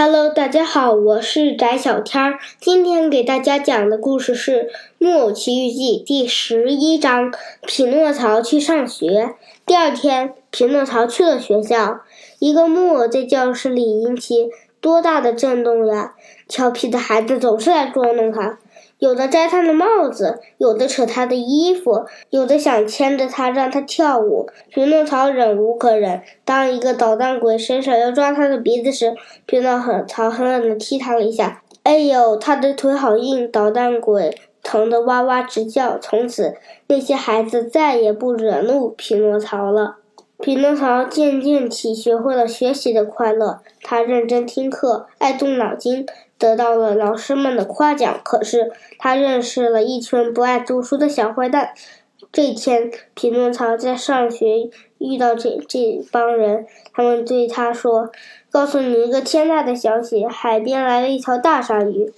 Hello，大家好，我是翟小天儿。今天给大家讲的故事是《木偶奇遇记》第十一章：匹诺曹去上学。第二天，匹诺曹去了学校。一个木偶在教室里引起多大的震动呀！调皮的孩子总是来捉弄他。有的摘他的帽子，有的扯他的衣服，有的想牵着他让他跳舞。匹诺曹忍无可忍，当一个捣蛋鬼伸手要抓他的鼻子时，匹诺曹狠狠地踢他了一下。哎呦，他的腿好硬！捣蛋鬼疼得哇哇直叫。从此，那些孩子再也不惹怒匹诺曹了。匹诺曹渐渐体学会了学习的快乐，他认真听课，爱动脑筋。得到了老师们的夸奖，可是他认识了一群不爱读书的小坏蛋。这天，匹诺曹在上学遇到这这帮人，他们对他说：“告诉你一个天大的消息，海边来了一条大鲨鱼。”“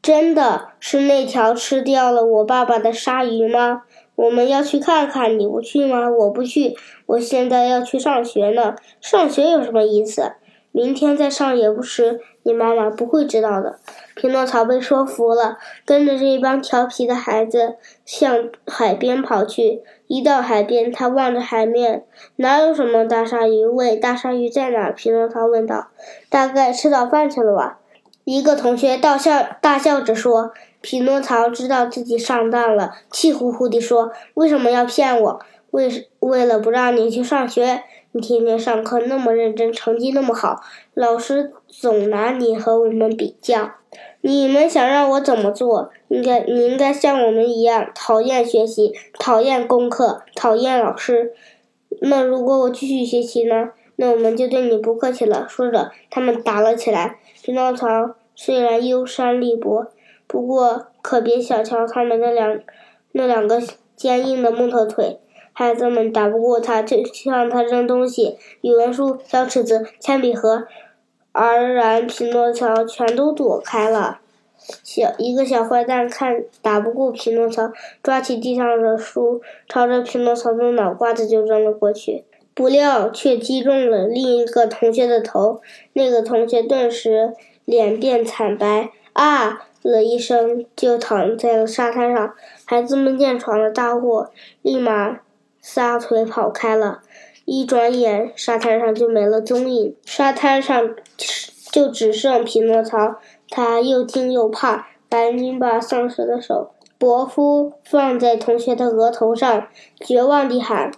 真的是那条吃掉了我爸爸的鲨鱼吗？”“我们要去看看，你不去吗？”“我不去，我现在要去上学呢。上学有什么意思？明天再上也不迟。”你妈妈不会知道的。匹诺曹被说服了，跟着这一帮调皮的孩子向海边跑去。一到海边，他望着海面，哪有什么大鲨鱼？喂，大鲨鱼在哪？匹诺曹问道。大概吃早饭去了吧？一个同学大笑大笑着说。匹诺曹知道自己上当了，气呼呼地说：“为什么要骗我？为为了不让你去上学。”你天天上课那么认真，成绩那么好，老师总拿你和我们比较。你们想让我怎么做？应该你应该像我们一样，讨厌学习，讨厌功课，讨厌老师。那如果我继续学习呢？那我们就对你不客气了。说着，他们打了起来。匹诺曹虽然优山力薄，不过可别小瞧他们那两那两个坚硬的木头腿。孩子们打不过他，就向他扔东西，语文书、小尺子、铅笔盒，而然匹诺曹全都躲开了。小一个小坏蛋看打不过匹诺曹，抓起地上的书，朝着匹诺曹的脑瓜子就扔了过去，不料却击中了另一个同学的头。那个同学顿时脸变惨白，啊了一声，就躺在了沙滩上。孩子们见闯了大祸，立马。撒腿跑开了，一转眼沙滩上就没了踪影。沙滩上就只剩匹诺曹，他又惊又怕，赶紧把丧尸的手伯夫放在同学的额头上，绝望地喊：“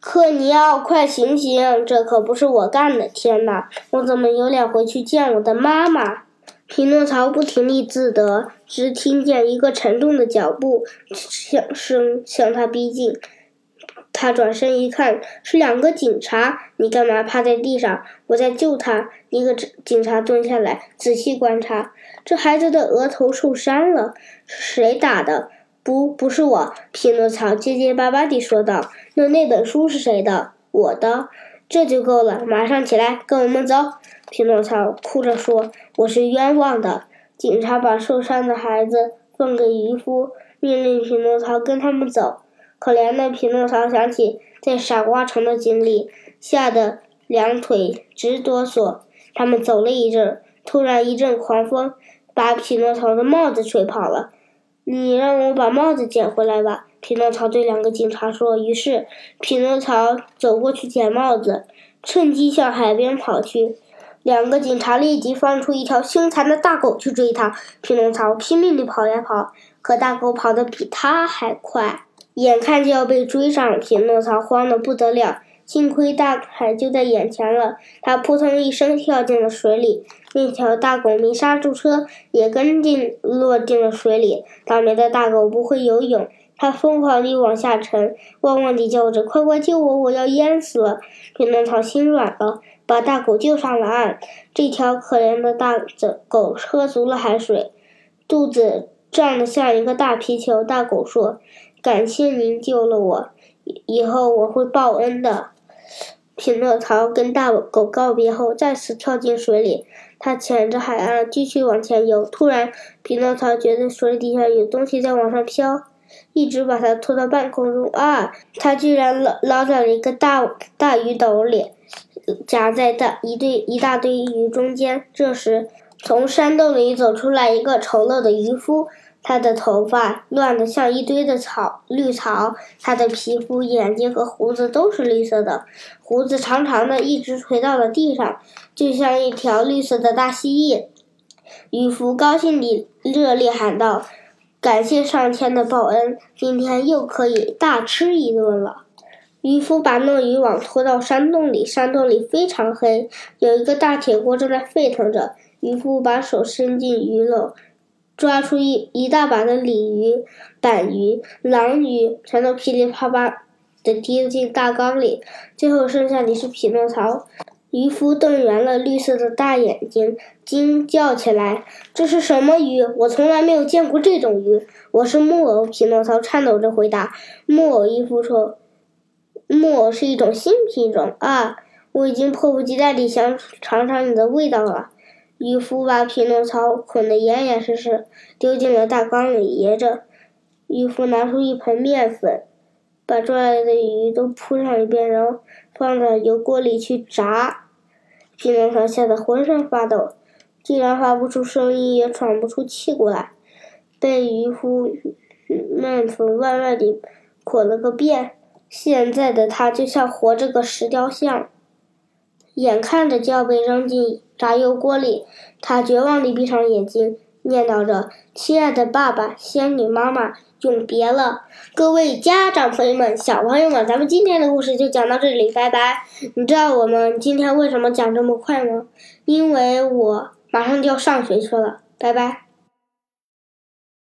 克尼奥，快醒醒！这可不是我干的！天哪，我怎么有脸回去见我的妈妈？”匹诺曹不停地自责，只听见一个沉重的脚步响声向他逼近。他转身一看，是两个警察。你干嘛趴在地上？我在救他。一个警察蹲下来，仔细观察。这孩子的额头受伤了，是谁打的？不，不是我。匹诺曹结结巴巴地说道。那那本书是谁的？我的。这就够了。马上起来，跟我们走。匹诺曹哭着说：“我是冤枉的。”警察把受伤的孩子送给渔夫，命令匹诺曹跟他们走。可怜的匹诺曹想起在傻瓜城的经历，吓得两腿直哆嗦。他们走了一阵，突然一阵狂风把匹诺曹的帽子吹跑了。你让我把帽子捡回来吧，匹诺曹对两个警察说。于是，匹诺曹走过去捡帽子，趁机向海边跑去。两个警察立即放出一条凶残的大狗去追他。匹诺曹拼命地跑呀跑，可大狗跑得比他还快。眼看就要被追上，匹诺曹慌得不得了。幸亏大海就在眼前了，他扑通一声跳进了水里。那条大狗没刹住车，也跟进落进了水里。倒霉的大狗不会游泳，它疯狂地往下沉，汪汪地叫着：“快快救我！我要淹死了！”匹诺曹心软了，把大狗救上了岸。这条可怜的大狗喝足了海水，肚子胀得像一个大皮球。大狗说。感谢您救了我，以后我会报恩的。匹诺曹跟大狗告别后，再次跳进水里。他潜着海岸继续往前游。突然，匹诺曹觉得水底下有东西在往上飘，一直把他拖到半空中。啊！他居然捞捞在了一个大大鱼斗里。夹在大一堆一大堆鱼中间。这时，从山洞里走出来一个丑陋的渔夫，他的头发乱得像一堆的草绿草，他的皮肤、眼睛和胡子都是绿色的，胡子长长的，一直垂到了地上，就像一条绿色的大蜥蜴。渔夫高兴地热烈喊道：“感谢上天的报恩，今天又可以大吃一顿了。”渔夫把那渔网拖到山洞里，山洞里非常黑，有一个大铁锅正在沸腾着。渔夫把手伸进鱼篓，抓出一一大把的鲤鱼、板鱼、狼鱼，全都噼里啪啦的滴进大缸里。最后剩下的是匹诺曹。渔夫瞪圆了绿色的大眼睛，惊叫起来：“这是什么鱼？我从来没有见过这种鱼！”我是木偶，匹诺曹颤抖着回答。木偶渔夫说。木偶是一种新品种啊！我已经迫不及待地想尝尝你的味道了。渔夫把匹诺曹捆得严严实实，丢进了大缸里掖着。渔夫拿出一盆面粉，把抓来的鱼都铺上一遍，然后放到油锅里去炸。匹诺曹吓得浑身发抖，竟然发不出声音，也喘不出气过来，被渔夫面粉万万地捆了个遍。现在的他就像活着个石雕像，眼看着就要被扔进炸油锅里，他绝望地闭上眼睛，念叨着：“亲爱的爸爸，仙女妈妈，永别了！”各位家长朋友们、小朋友们，咱们今天的故事就讲到这里，拜拜。你知道我们今天为什么讲这么快吗？因为我马上就要上学去了，拜拜。